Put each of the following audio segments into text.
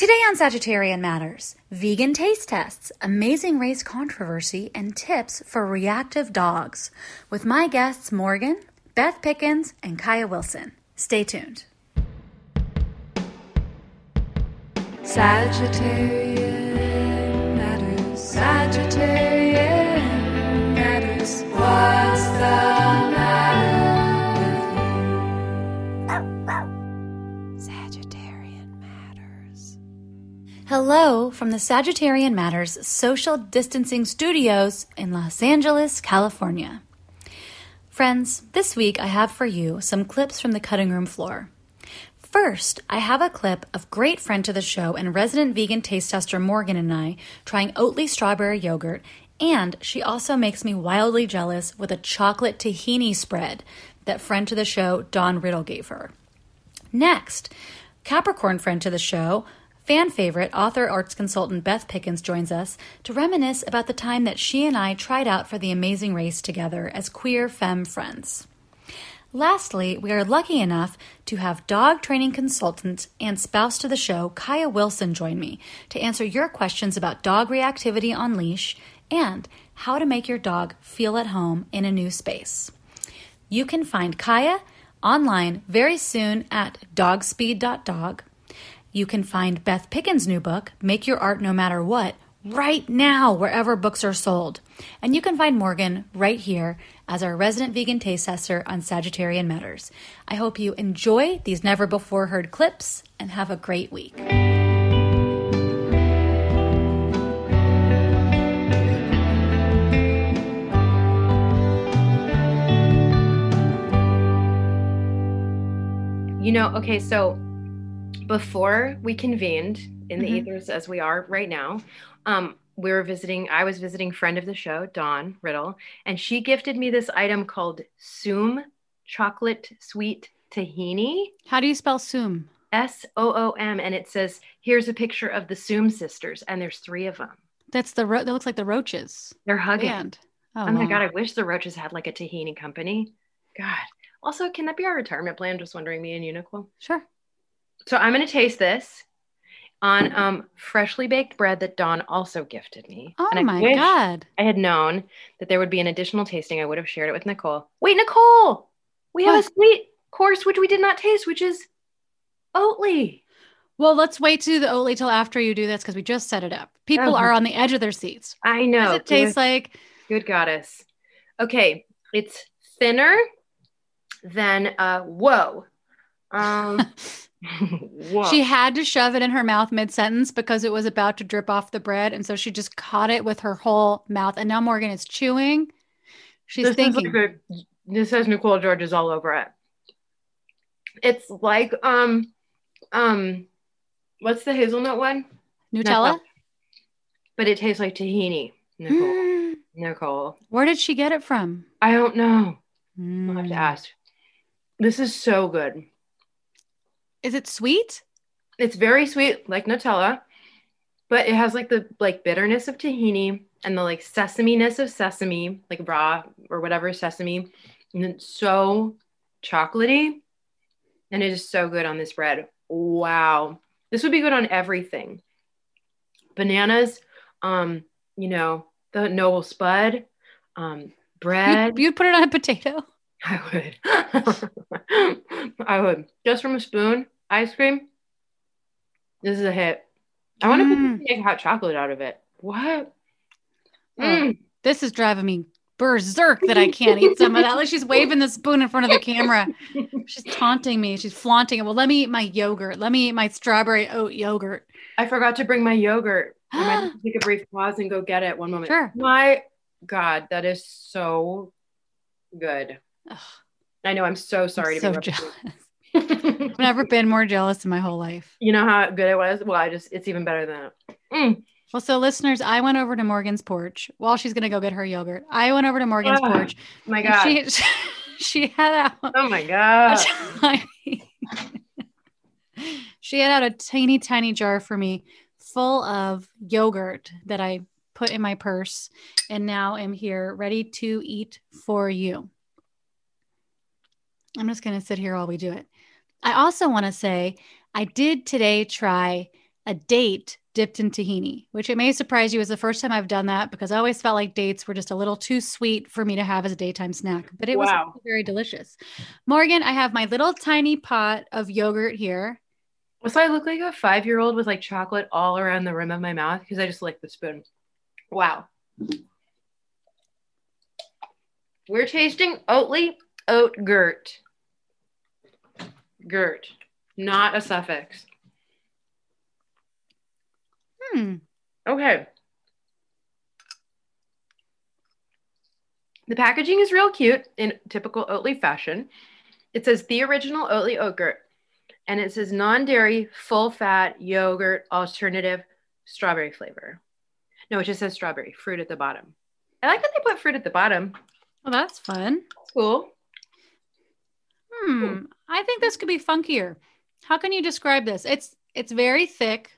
Today on Sagittarian Matters, vegan taste tests, amazing race controversy, and tips for reactive dogs with my guests Morgan, Beth Pickens, and Kaya Wilson. Stay tuned. Sagittarian matters. Sagittarian Hello from the Sagittarian Matters social distancing studios in Los Angeles, California. Friends, this week I have for you some clips from the cutting room floor. First, I have a clip of great friend to the show and resident vegan taste tester Morgan and I trying Oatly strawberry yogurt, and she also makes me wildly jealous with a chocolate tahini spread that friend to the show Dawn Riddle gave her. Next, Capricorn friend to the show, fan favorite, author, arts consultant Beth Pickens joins us to reminisce about the time that she and I tried out for the amazing race together as queer femme friends. Lastly, we are lucky enough to have dog training consultant and spouse to the show, Kaya Wilson, join me to answer your questions about dog reactivity on leash and how to make your dog feel at home in a new space. You can find Kaya online very soon at dogspeed.dog. You can find Beth Pickens' new book, Make Your Art No Matter What, right now wherever books are sold. And you can find Morgan right here as our resident vegan taste tester on Sagittarian Matters. I hope you enjoy these never before heard clips and have a great week. You know, okay, so before we convened in the Mhm. ethers as we are right now, um, we were visiting, I was visiting friend of the show, Dawn Riddle, and she gifted me this item called Soom Chocolate Sweet Tahini, How do you spell Soom? S O O M, and it says, here's a picture of the Soom sisters, and there's three of them. That's the ro- that looks like the Roches. They're hugging. Oh, Oh my. God, I wish the Roches had like a tahini company. God. Also, can that be our retirement plan? Just wondering, me and Uniqlo. Sure. So I'm going to taste this on um, freshly baked bread that Dawn also gifted me. Oh And I my god. I had known that there would be an additional tasting. I would have shared it with Nicole. Wait, Nicole, we have a sweet course which we did not taste, which is Oatly. Well, let's wait to the Oatly till after you do this because we just set it up. People Oh. are on the edge of their seats. I What know. does it taste like? Good goddess. Okay, it's thinner than uh whoa. Um. She had to shove it in her mouth mid sentence because it was about to drip off the bread. And so she just caught it with her whole mouth. And now Morgan is chewing. She's this thinking. like a- this has Nicole Georges all over it. It's like um um what's the hazelnut one? Nutella? But it tastes like tahini. Nicole. Mm. Nicole. Where did she get it from? I don't know. I'll have to Mm. ask. This is so good. Is it sweet? It's very sweet, like Nutella, but it has like the like bitterness of tahini and the like sesame-ness of sesame, like raw or whatever sesame. And it's so chocolatey. And it is so good on this bread. Wow. This would be good on everything. Bananas, um, you know, the noble spud, um, bread. You, you'd put it on a potato. I would. I would. Just from a spoon, ice cream. This is a hit. I want to Mm. make hot chocolate out of it. What? Oh. Mm. This is driving me berserk that I can't eat some of that. Like she's waving the spoon in front of the camera. She's taunting me. She's flaunting it. Well, let me eat my yogurt. Let me eat my strawberry oat yogurt. I forgot to bring my yogurt. I might have to take a brief pause and go get it. One moment. Sure. My God, that is so good. Ugh, I know. I'm so sorry I'm to so be jealous. I've never been more jealous in my whole life. you know how good it was? Well, I just, it's even better than that. Mm. Well, so listeners, I went over to Morgan's porch while she's going to go get her yogurt. I went over to Morgan's Ah, porch. My God. She, she had out oh my God. she had out a teeny tiny jar for me full of yogurt that I put in my purse and now am here ready to eat for you. I'm just going to sit here while we do it. I also want to say I did today try a date dipped in tahini, which it may surprise you is the first time I've done that because I always felt like dates were just a little too sweet for me to have as a daytime snack, but it was Wow. actually very delicious. Morgan, I have my little tiny pot of yogurt here. So I look like a five year old with like chocolate all around the rim of my mouth because I just licked the spoon. Wow. We're tasting Oatly oat gurt. Gurt, not a suffix. Hmm. Okay. The packaging is real cute in typical Oatly fashion. It says the original Oatly yogurt, and it says non-dairy, full-fat yogurt alternative strawberry flavor. No, it just says strawberry fruit at the bottom. I like that they put fruit at the bottom. Well, that's fun. That's cool. Hmm. I think this could be funkier. How can you describe this? It's it's very thick.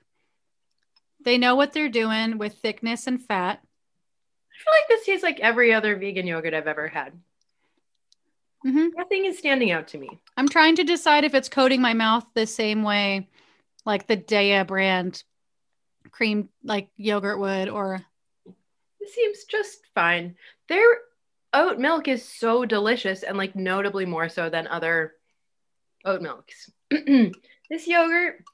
They know what they're doing with thickness and fat. I feel like this tastes like every other vegan yogurt I've ever had. hmm Nothing is standing out to me. I'm trying to decide if it's coating my mouth the same way, like the Daiya brand cream like yogurt would, or It seems just fine. Their oat milk is so delicious and like notably more so than other oat milks. this yogurt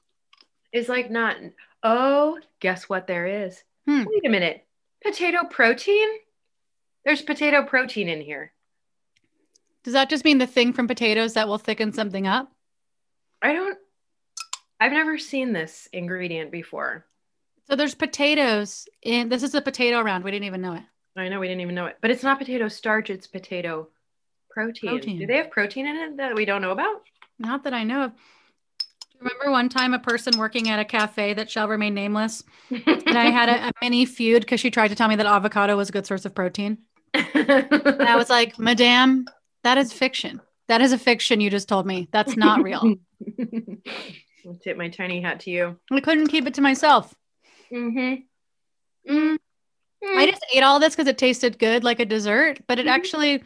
is like not. Oh, guess what there is? Hmm. Wait a minute. Potato protein? There's potato protein in here. does that just mean the thing from potatoes that will thicken something up? I don't. I've never seen this ingredient before. So there's potatoes in this is a potato round. We didn't even know it. I know we didn't even know it, but it's not potato starch, it's potato protein. Protein. Do they have protein in it that we don't know about? Not that I know of. Remember one time a person working at a cafe that shall remain nameless? And I had a, a mini feud because she tried to tell me that avocado was a good source of protein. And I was like, Madame, that is fiction. That is a fiction you just told me. That's not real. I'll tip my tiny hat to you. I couldn't keep it to myself. Mm-hmm. Mm. I just ate all this because it tasted good like a dessert, but it Mhm. actually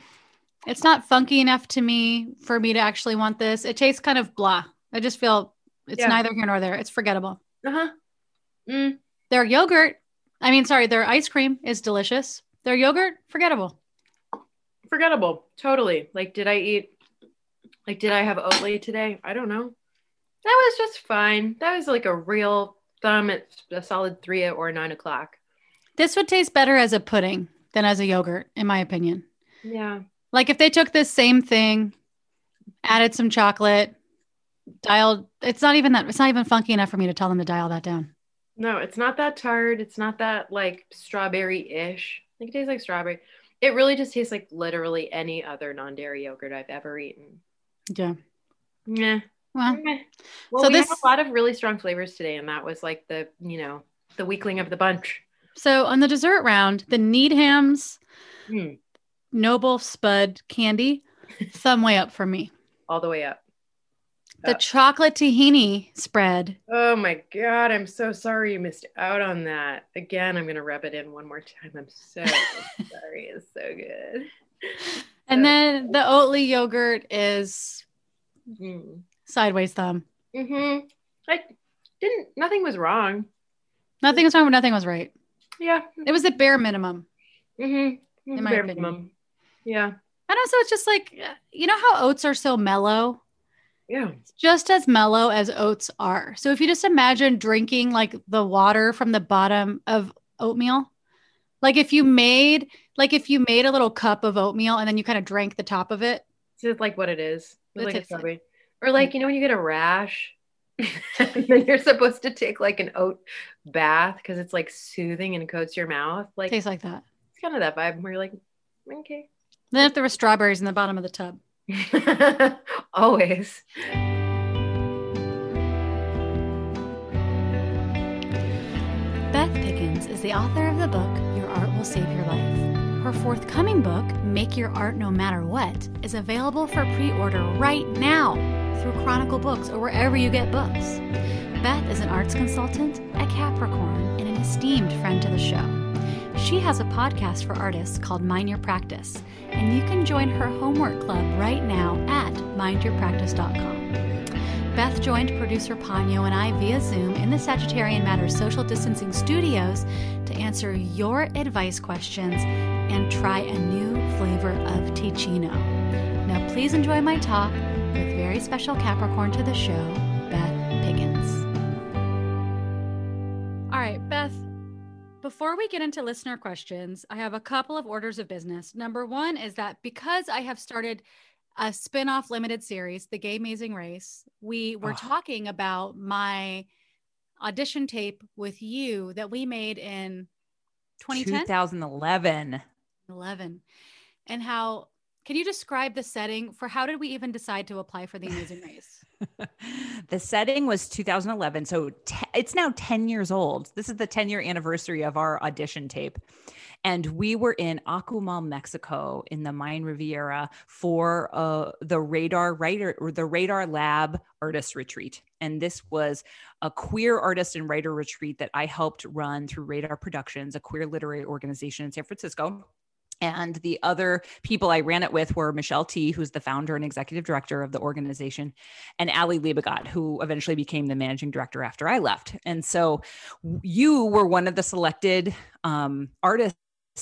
it's not funky enough to me for me to actually want this. It tastes kind of blah. I just feel it's Yeah. neither here nor there. It's forgettable. uh-huh. Mm. Their yogurt, I mean, sorry, their ice cream is delicious. Their yogurt, forgettable. Forgettable. Totally. Like, did I eat? Like, did I have Oatly today? I don't know. That was just fine. That was like a real thumb at a solid three or nine o'clock. This would taste better as a pudding than as a yogurt, in my opinion. Yeah. Like if they took this same thing, added some chocolate, dialed, it's not even that, it's not even funky enough for me to tell them to dial that down. No, it's not that tart. It's not that like strawberry-ish. Like it tastes like strawberry. It really just tastes like literally any other non-dairy yogurt I've ever eaten. Yeah. Yeah. Well, Well, So we this- have a lot of really strong flavors today, and that was like the you know the weakling of the bunch. So on the dessert round, the Needhams Hmm. Noble Spud candy, thumb way up for me. All the way up. The Uh. chocolate tahini spread. Oh my god, I'm so sorry you missed out on that. Again, I'm gonna rub it in one more time. I'm so sorry. It's so good. And then the Oatly yogurt is Mm. sideways thumb. Mm-hmm. I didn't. Nothing was wrong. Nothing was wrong, but nothing was right. Yeah. It was the bare minimum. Mm-hmm. In my Bare opinion. minimum. Yeah. And also, it's just like, you know how oats are so mellow? Yeah. It's just as mellow as oats are. So if you just imagine drinking like the water from the bottom of oatmeal, like if you made, like if you made a little cup of oatmeal and then you kind of drank the top of it, It's like what it is. It Like a like- Or like, you know, when you get a rash, then you're supposed to take like an oat bath because it's like soothing and coats your mouth. Like tastes like that. it's kind of that vibe where you're like, okay. Then if there were strawberries in the bottom of the tub. Always. Beth Pickens is the author of the book Your Art Will Save Your Life. Her forthcoming book, Make Your Art No Matter What, is available for pre order right now through Chronicle Books or wherever you get books. Beth is an arts consultant, a Capricorn, and an esteemed friend to the show. She has a podcast for artists called Mind Your Practice, and you can join her homework club right now at mindyourpractice.com. Beth joined producer Ponyo and I via Zoom in the Sagittarian Matters social distancing studios to answer your advice questions and try a new flavor of Ticino. Now, please enjoy my talk with very special Capricorn to the show, Beth Pickens. All right, Beth, before we get into listener questions, I have a couple of orders of business. Number one is that because I have started a spin off limited series, The Gay Amazing Race, we were Ugh. talking about my audition tape with you that we made in 2010. 2011. 11 and how can you describe the setting for how did we even decide to apply for the amazing race the setting was 2011 so te- it's now 10 years old this is the 10 year anniversary of our audition tape and we were in Akumal, Mexico, in the Mayan Riviera for uh, the Radar Writer or the Radar Lab Artist Retreat. And this was a queer artist and writer retreat that I helped run through Radar Productions, a queer literary organization in San Francisco. And the other people I ran it with were Michelle Tea, who's the founder and executive director of the organization, and Ali Liebegott, who eventually became the managing director after I left. And so you were one of the selected um, artists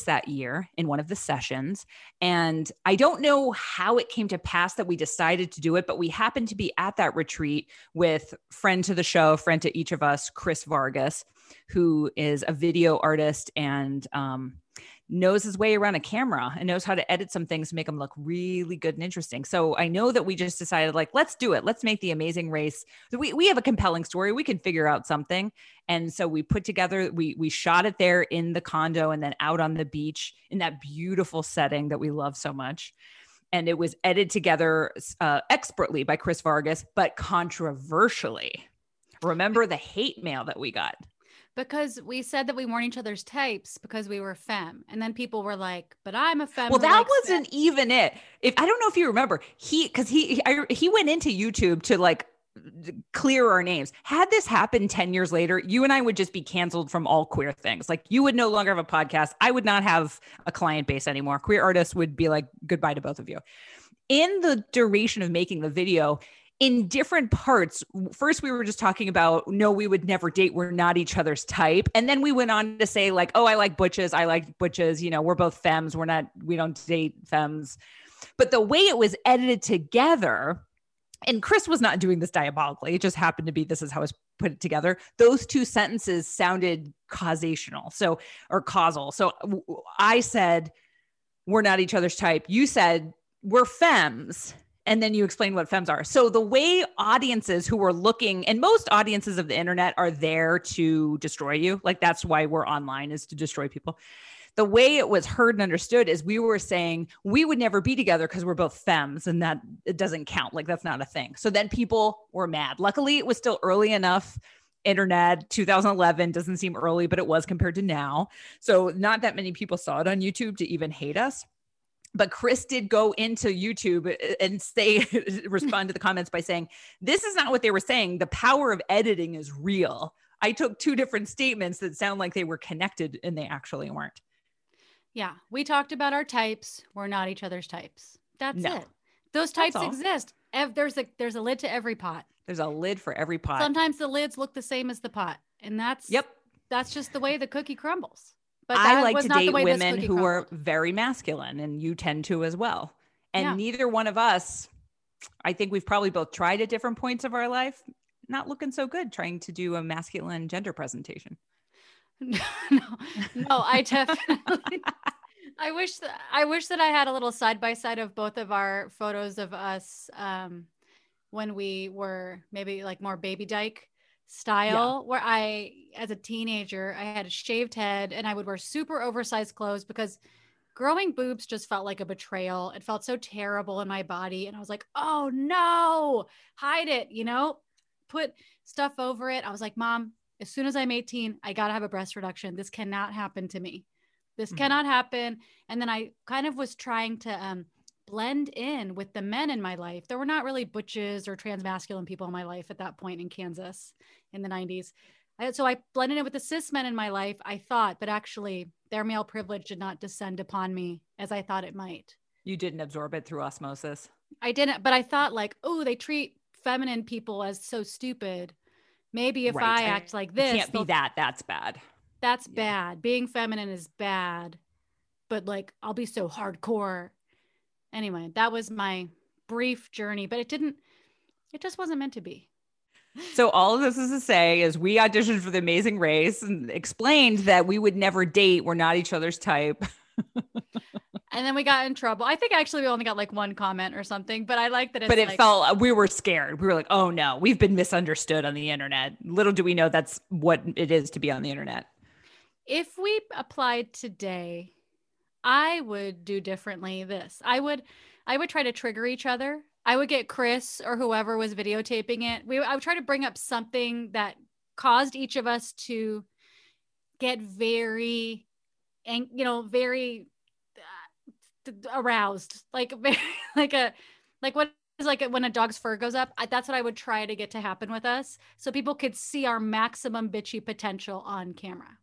that year in one of the sessions. And I don't know how it came to pass that we decided to do it, but we happened to be at that retreat with friend to the show, friend to each of us, Chris Vargas, who is a video artist and um, knows his way around a camera and knows how to edit some things to make them look really good and interesting. So I know that we just decided like let's do it. Let's make the amazing race. We we have a compelling story. We can figure out something. And so we put together we we shot it there in the condo and then out on the beach in that beautiful setting that we love so much. And it was edited together uh, expertly by Chris Vargas, but controversially. Remember the hate mail that we got. Because we said that we weren't each other's types because we were femme. And then people were like but i'm a femme. Well that wasn't even it. If i don't know if you remember he because he he, I, he went into youtube to like clear our names. Had this happened 10 years later you and i would just be canceled from all queer things. Like you would no longer have a podcast. I would not have a client base anymore. Queer artists would be like goodbye to both of you. In the duration of making the video in different parts first we were just talking about no we would never date we're not each other's type and then we went on to say like oh i like butches i like butches you know we're both femmes we're not we don't date femmes. But the way it was edited together and chris was not doing this diabolically it just happened to be this is how it's put it together those two sentences sounded causational so or causal. So I said we're not each other's type. You said we're femmes and then you explain what femmes are. So the way audiences who are looking, and most audiences of the internet are there to destroy you. Like that's why we're online is to destroy people. The way it was heard and understood is we were saying we would never be together because we're both femmes and that it doesn't count. Like that's not a thing. So then people were mad. Luckily, it was still early enough. Internet 2011 doesn't seem early, but it was compared to now. So not that many people saw it on YouTube to even hate us but Chris did go into YouTube uh, and say, respond to the comments by saying, This is not what they were saying. The power of editing is real. I took two different statements that sound like they were connected and they actually weren't. yeah we talked about our types we're not each other's types that's No. it those types exist there's a there's a lid to every pot There's a lid for every pot. sometimes the lids look the same as the pot and that's yep. that's just the way the cookie crumbles but I like to not date women who are very masculine, and you tend to as well. And Yeah. neither one of us, I think we've probably both tried at different points of our life, not looking so good trying to do a masculine gender presentation. no, no, I definitely. I wish that I wish that I had a little side by side of both of our photos of us um, when we were maybe like more baby dyke style, where I, as a teenager, I had a shaved head and I would wear super oversized clothes because growing boobs just felt like a betrayal. It felt so terrible in my body, and I was like, "Oh no, hide it," you know, put stuff over it. I was like, "Mom, as soon as I'm 18, I got to have a breast reduction. This cannot happen to me. This Mhm. cannot happen. And then I kind of was trying to um, blend in with the men in my life. There were not really butches or transmasculine people in my life at that point in Kansas in the 90s. I, so I blended in with the cis men in my life, I thought, but actually their male privilege did not descend upon me as I thought it might. You didn't absorb it through osmosis. I didn't, but I thought like, oh, they treat feminine people as so stupid. Maybe if Right. I I- act like this, can't be that. That's bad. that's Yeah. bad. Being feminine is bad. But like I'll be so hardcore. Anyway, that was my brief journey, but it didn't it just wasn't meant to be. So all of this is to say is we auditioned for the Amazing Race and explained that we would never date. We're not each other's type. And then we got in trouble. I think actually we only got like one comment or something, but I like that it's but it like, felt uh, we were scared. We were like, "Oh no, we've been misunderstood on the internet." Little do we know that's what it is to be on the internet. if we applied today, I would do differently this. I would I would try to trigger each other. I would get Chris or whoever was videotaping it. We I would try to bring up something that caused each of us to get very and you know very uh, aroused like very, like a like what is like when a dog's fur goes up I, that's what i would try to get to happen with us so people could see our maximum bitchy potential on camera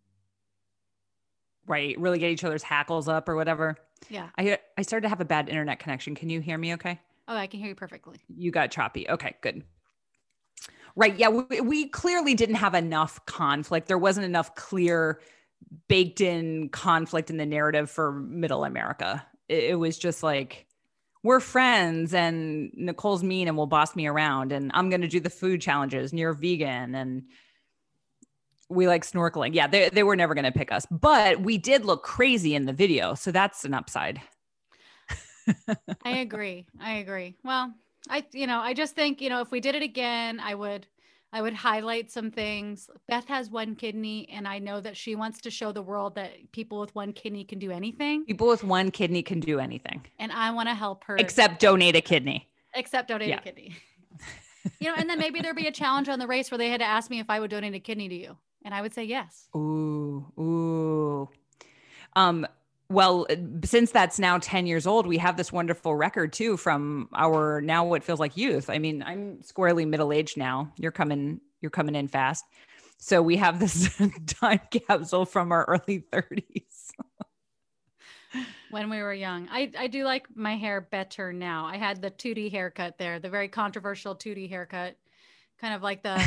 Right? Really get each other's hackles up or whatever. yeah I I started to have a bad internet connection. Can you hear me okay? oh i can hear you perfectly You got choppy. Okay, good. Right. Yeah. We, we clearly didn't have enough conflict. There wasn't enough clear, baked in conflict in the narrative for middle America. It, it was just like, we're friends and Nicole's mean and will boss me around and I'm going to do the food challenges and you're vegan and we like snorkeling. Yeah. They, they were never going to pick us, but we did look crazy in the video. So that's an upside. i agree i agree well i you know i just think you know if we did it again i would i would highlight some things beth has one kidney and i know that she wants to show the world that people with one kidney can do anything People with one kidney can do anything and i want to help her except donate a kidney. except donate Yeah. a kidney. you know, and then maybe there'd be a challenge on the race where they had to ask me if I would donate a kidney to you, and I would say yes. Ooh, ooh. Um, well, uh, since that's now 10 years old, we have this wonderful record too from our now what feels like youth. I mean, I'm squarely middle aged now. You're coming, you're coming in fast. So we have this time capsule from our early 30s. When we were young, I I do like my hair better now. I had the 2D haircut there, the very controversial 2D haircut, kind of like the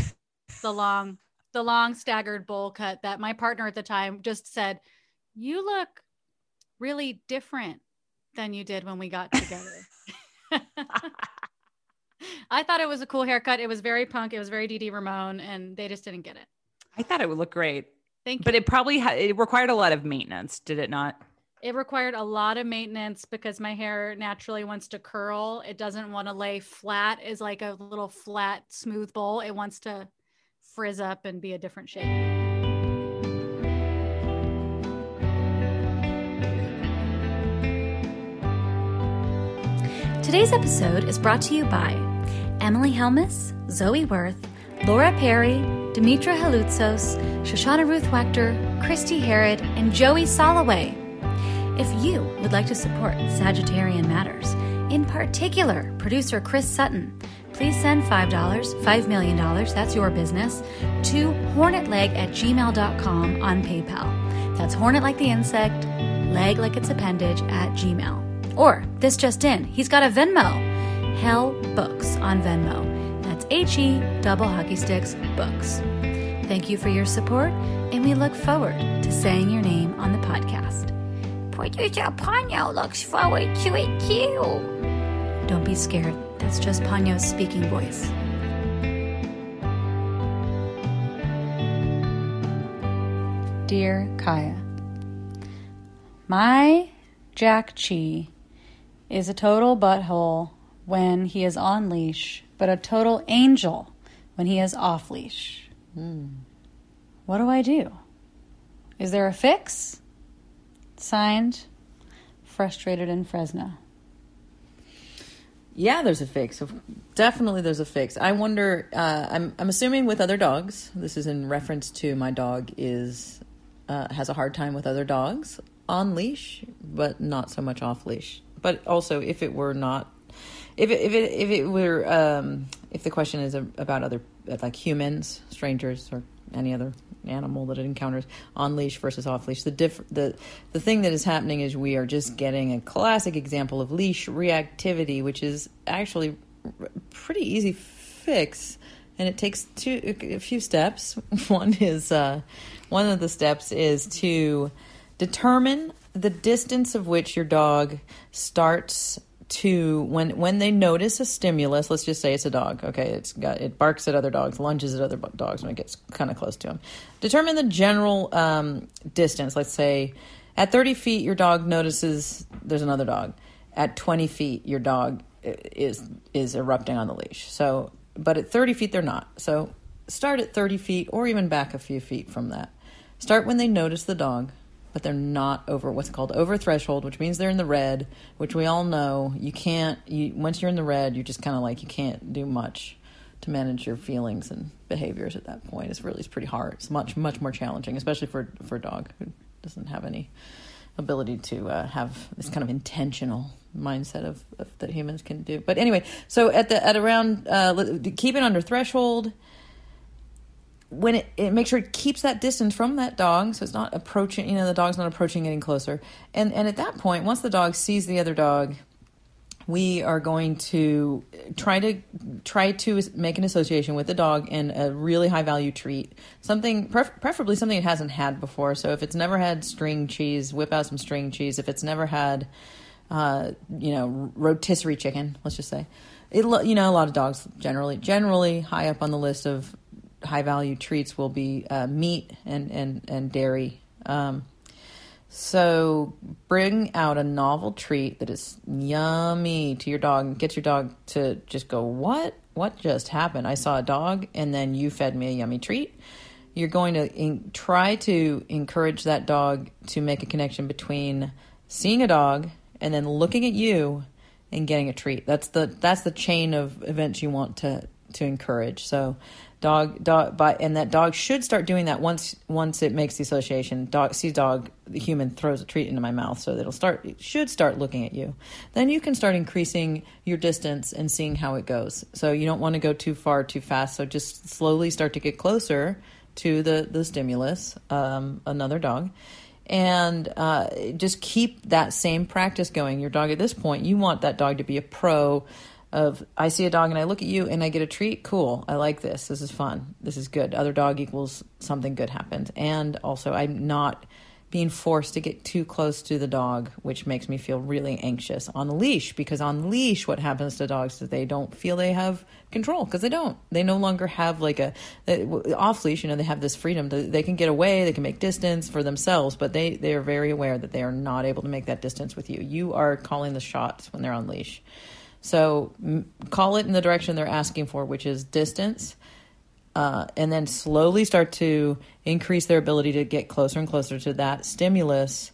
the long the long staggered bowl cut that my partner at the time just said, "You look really different than you did when we got together." I thought it was a cool haircut. It was very punk. It was very Dee Ramone, and they just didn't get it. I thought it would look great, Thank you. but it probably ha- it required a lot of maintenance, did it not? It required a lot of maintenance because my hair naturally wants to curl. It doesn't want to lay flat as like a little flat, smooth bowl. It wants to frizz up and be a different shape. Today's episode is brought to you by Emily Helmus, Zoe Worth, Laura Perry, Dimitra Halutzos, Shoshana Ruth Wechter, Christy Herod, and Joey Soloway. If you would like to support Sagittarian Matters, in particular producer Chris Sutton, please send $5, $5 million, that's your business, to hornetleg at gmail.com on PayPal. That's hornet like the insect, leg like its appendage at gmail. Or this just in, he's got a Venmo, Hell Books on Venmo. That's H E double hockey sticks books. Thank you for your support, and we look forward to saying your name on the podcast. Producer Ponyo looks forward to it too. Don't be scared, that's just Ponyo's speaking voice. Dear Kaya, My Jack Chi is a total butthole when he is on leash, but a total angel when he is off leash. Hmm. What do I do? Is there a fix? Signed, Frustrated in Fresno. Yeah, there's a fix. Definitely, there's a fix. I wonder. Uh, I'm I'm assuming with other dogs. This is in reference to my dog is uh, has a hard time with other dogs on leash, but not so much off leash. But also, if it were not, if it if it if it were um, if the question is about other like humans, strangers, or any other animal that it encounters. On leash versus off leash, the diff the the thing that is happening is we are just getting a classic example of leash reactivity, which is actually pretty easy fix, and it takes two a few steps. One is uh, one of the steps is to determine the distance of which your dog starts to when when they notice a stimulus. Let's just say it's a dog. Okay, it's got it barks at other dogs, lunges at other dogs when it gets kind of close to them. Determine the general um, distance. Let's say at 30 feet, your dog notices there's another dog. At 20 feet, your dog is is erupting on the leash. So, but at 30 feet, they're not. So, start at 30 feet or even back a few feet from that. Start when they notice the dog, but they're not over what's called over threshold, which means they're in the red, which we all know you can't. You once you're in the red, you're just kind of like you can't do much to manage your feelings and behaviors at that point. It's really it's pretty hard. It's much much more challenging, especially for for a dog who doesn't have any ability to uh, have this kind of intentional mindset of, of that humans can do. But anyway, so at the at around uh, keep it under threshold when it, it make sure it keeps that distance from that dog so it's not approaching you know the dog's not approaching getting closer. And and at that point once the dog sees the other dog we are going to try to try to make an association with the dog and a really high value treat. Something pref- preferably something it hasn't had before. So if it's never had string cheese whip out some string cheese. If it's never had uh, you know rotisserie chicken let's just say. It you know a lot of dogs generally generally high up on the list of high value treats will be uh, meat and and and dairy um, so bring out a novel treat that is yummy to your dog and get your dog to just go, What? What just happened? I saw a dog and then you fed me a yummy treat. You're going to in- try to encourage that dog to make a connection between seeing a dog and then looking at you and getting a treat. That's the that's the chain of events you want to to encourage. So dog dog but and that dog should start doing that once once it makes the association. Dog sees dog the human throws a treat into my mouth so it'll start it should start looking at you. Then you can start increasing your distance and seeing how it goes. So you don't want to go too far too fast. So just slowly start to get closer to the the stimulus um, another dog. And uh, just keep that same practice going. Your dog at this point you want that dog to be a pro of I see a dog and I look at you and I get a treat. Cool. I like this. This is fun. This is good. Other dog equals something good happened. And also I'm not being forced to get too close to the dog, which makes me feel really anxious on the leash because on leash what happens to dogs is they don't feel they have control because they don't. They no longer have like a off leash, you know, they have this freedom they can get away, they can make distance for themselves, but they they are very aware that they are not able to make that distance with you. You are calling the shots when they're on leash. So m- call it in the direction they're asking for, which is distance, uh, and then slowly start to increase their ability to get closer and closer to that stimulus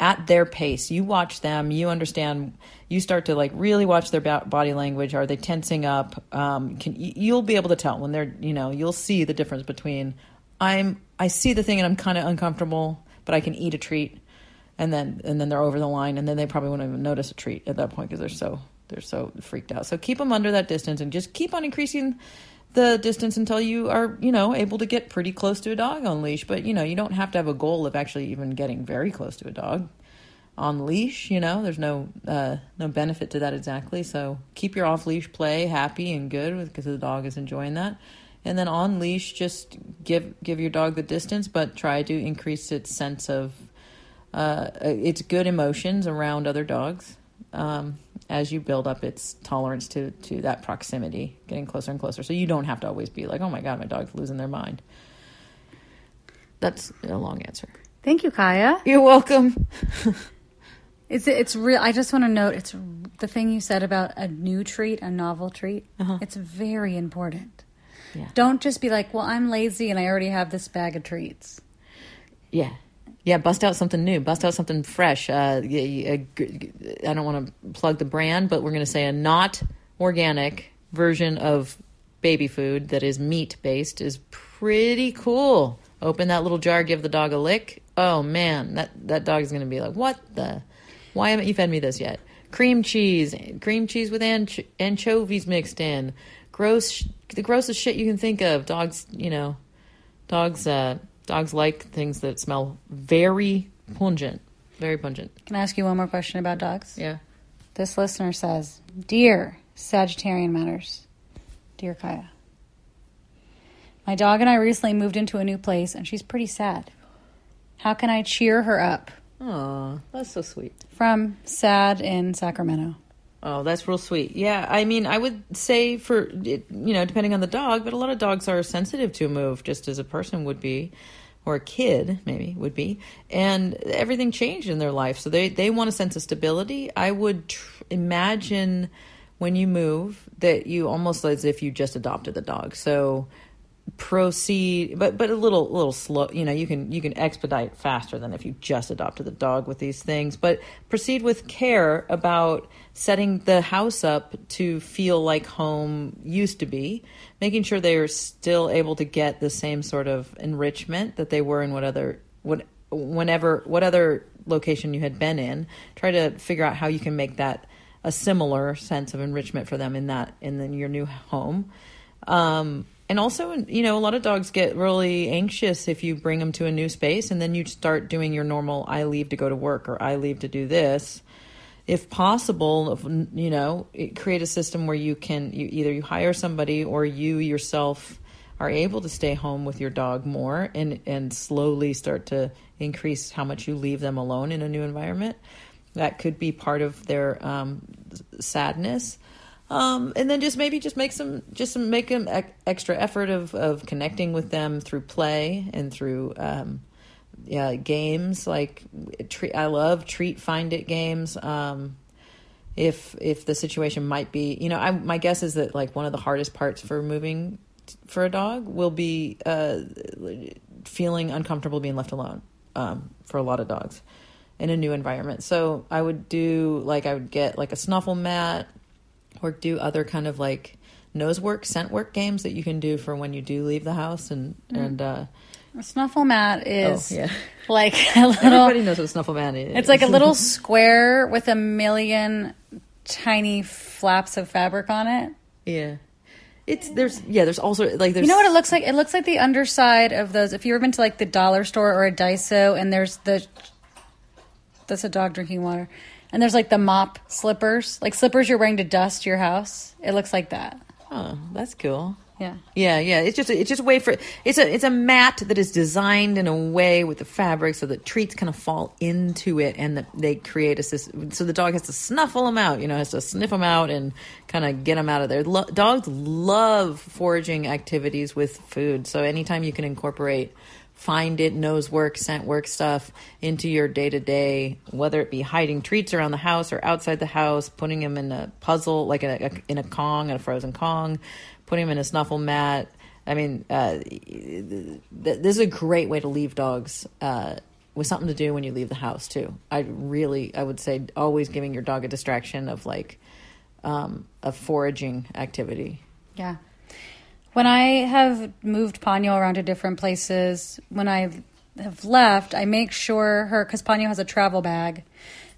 at their pace. You watch them, you understand. You start to like really watch their bo- body language. Are they tensing up? Um, can you'll be able to tell when they're you know you'll see the difference between I'm I see the thing and I'm kind of uncomfortable, but I can eat a treat, and then and then they're over the line, and then they probably won't even notice a treat at that point because they're so they're so freaked out. So keep them under that distance and just keep on increasing the distance until you are, you know, able to get pretty close to a dog on leash. But, you know, you don't have to have a goal of actually even getting very close to a dog on leash, you know. There's no uh no benefit to that exactly. So keep your off leash play happy and good because the dog is enjoying that. And then on leash just give give your dog the distance but try to increase its sense of uh its good emotions around other dogs. Um as you build up its tolerance to to that proximity, getting closer and closer. So you don't have to always be like, "Oh my god, my dog's losing their mind." That's a long answer. Thank you, Kaya. You're welcome. It's it's real. I just want to note it's the thing you said about a new treat, a novel treat. Uh-huh. It's very important. Yeah. Don't just be like, "Well, I'm lazy and I already have this bag of treats." Yeah. Yeah, bust out something new. Bust out something fresh. Uh, g- I don't want to plug the brand, but we're going to say a not organic version of baby food that is meat based is pretty cool. Open that little jar, give the dog a lick. Oh man, that that dog is going to be like, "What the? Why haven't you fed me this yet?" Cream cheese, cream cheese with anch- anchovies mixed in. Gross, the grossest shit you can think of. Dogs, you know, dogs uh dogs like things that smell very pungent very pungent Can I ask you one more question about dogs? yeah This listener says, "Dear Sagittarian Matters, Dear Kaya, my dog and I recently moved into a new place and she's pretty sad. How can I cheer her up? Oh, that's so sweet. From Sad in Sacramento. Oh, that's real sweet. Yeah, I mean, I would say for you know, depending on the dog, but a lot of dogs are sensitive to a move, just as a person would be, or a kid maybe would be, and everything changed in their life, so they they want a sense of stability. I would tr- imagine when you move that you almost as if you just adopted the dog. So proceed but but a little little slow you know you can you can expedite faster than if you just adopted the dog with these things. But proceed with care about setting the house up to feel like home used to be making sure they are still able to get the same sort of enrichment that they were in what other what whenever what other location you had been in. Try to figure out how you can make that a similar sense of enrichment for them in that in the, your new home. Um, and also, you know, a lot of dogs get really anxious if you bring them to a new space and then you start doing your normal I leave to go to work or I leave to do this. If possible, you know, create a system where you can you either you hire somebody or you yourself are able to stay home with your dog more and and slowly start to increase how much you leave them alone in a new environment. That could be part of their um, sadness um, and then just maybe just make some just some make ec- extra effort of of connecting with them through play and through um, yeah games. Like treat I love treat find it games. Um, if if the situation might be you know I my guess is that like one of the hardest parts for moving t- for a dog will be uh, feeling uncomfortable being left alone um, for a lot of dogs in a new environment. So I would do like I would get like a snuffle mat or do other kind of like nose work, scent work games that you can do for when you do leave the house and and uh A snuffle mat is oh yeah. like a little. Everybody knows what a snuffle mat is. It's like a little square with a million tiny flaps of fabric on it. yeah. It's there's yeah, there's also like there's You know what it looks like? It looks like the underside of those. If you've ever been to like the dollar store or a Daiso, and there's the that's a dog drinking water, and there's like the mop slippers, like slippers you're wearing to dust your house. It looks like that. Oh, that's cool. Yeah. Yeah, yeah. It's just it's just a way for it's a it's a mat that is designed in a way with the fabric so that treats kind of fall into it and that they create a system. So the dog has to snuffle them out, you know, has to sniff them out and kind of get them out of there. Lo- dogs love foraging activities with food, so anytime you can incorporate find it nose work scent work stuff into your day to day whether it be hiding treats around the house or outside the house putting them in a puzzle like a, a, in a kong in a frozen kong putting them in a snuffle mat. I mean uh, th- this is a great way to leave dogs uh, with something to do when you leave the house too. I really i would say always giving your dog a distraction of like um, a foraging activity. Yeah. When I have moved Ponyo around to different places, when I have left, I make sure her, because Ponyo has a travel bag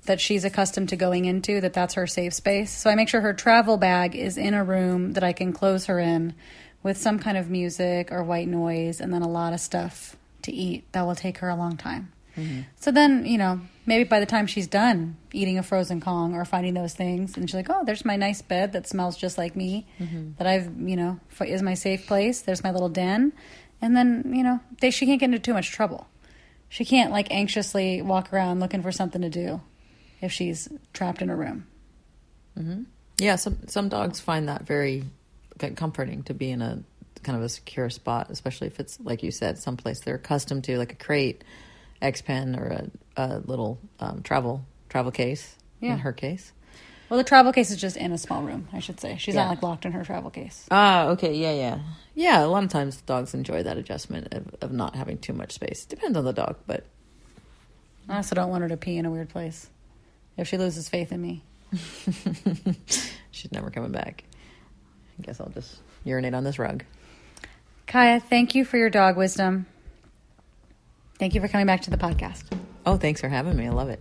that she's accustomed to going into, that that's her safe space. So I make sure her travel bag is in a room that I can close her in with some kind of music or white noise and then a lot of stuff to eat that will take her a long time. Mm-hmm. So then, you know, maybe by the time she's done eating a frozen Kong or finding those things, and she's like, oh, there's my nice bed that smells just like me, mm-hmm. that I've, you know, is my safe place. There's my little den. And then, you know, they, she can't get into too much trouble. She can't, like, anxiously walk around looking for something to do if she's trapped in a room. Mm-hmm. Yeah, some some dogs find that very comforting to be in a kind of a secure spot, especially if it's like you said, someplace they're accustomed to, like a crate, X pen, or a, a little um, travel travel case. Yeah. In her case. Well, the travel case is just in a small room, I should say. She's Yeah. not, like, locked in her travel case. Ah, okay, yeah, yeah, yeah. A lot of times dogs enjoy that adjustment of, of not having too much space. Depends on the dog, but I also don't want her to pee in a weird place if she loses faith in me. she's never coming back. I guess I'll just urinate on this rug. Kaya, thank you for your dog wisdom. Thank you for coming back to the podcast. Oh, thanks for having me. I love it.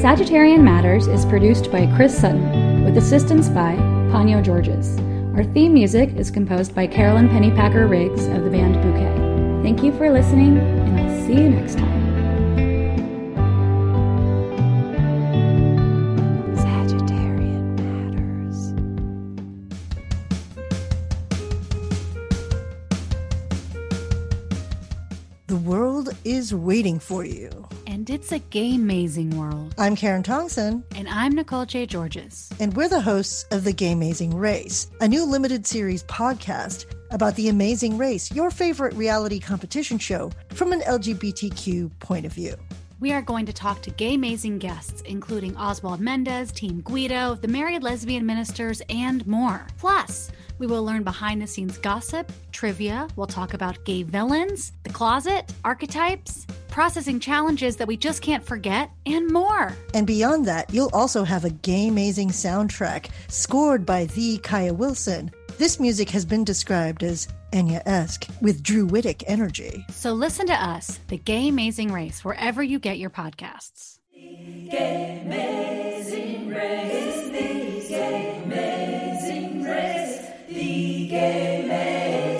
Sagittarian Matters is produced by Chris Sutton with assistance by Ponyo Georges. Our theme music is composed by Carolyn Pennypacker Riggs of the band Bouquet. Thank you for listening, and I'll see you next time. Is waiting for you. And it's a gay amazing world. I'm Karen Tongson, And I'm Nicole J. Georges. and we're the hosts of The Gay Amazing Race, a new limited series podcast about the amazing race, your favorite reality competition show from an LGBTQ point of view. We are going to talk to gay amazing guests, including Oswald Mendez, Team Guido, the married lesbian ministers, and more. Plus, we will learn behind the scenes gossip, trivia, we'll talk about gay villains, the closet, archetypes, processing challenges that we just can't forget, and more. And beyond that, you'll also have a gay amazing soundtrack scored by the Kaia Wilson. This music has been described as Enya esque with druidic energy. So listen to us, The Gay Amazing Race, wherever you get your podcasts. The Gay Amazing Race, the Gay Amazing Race, the Gay Amazing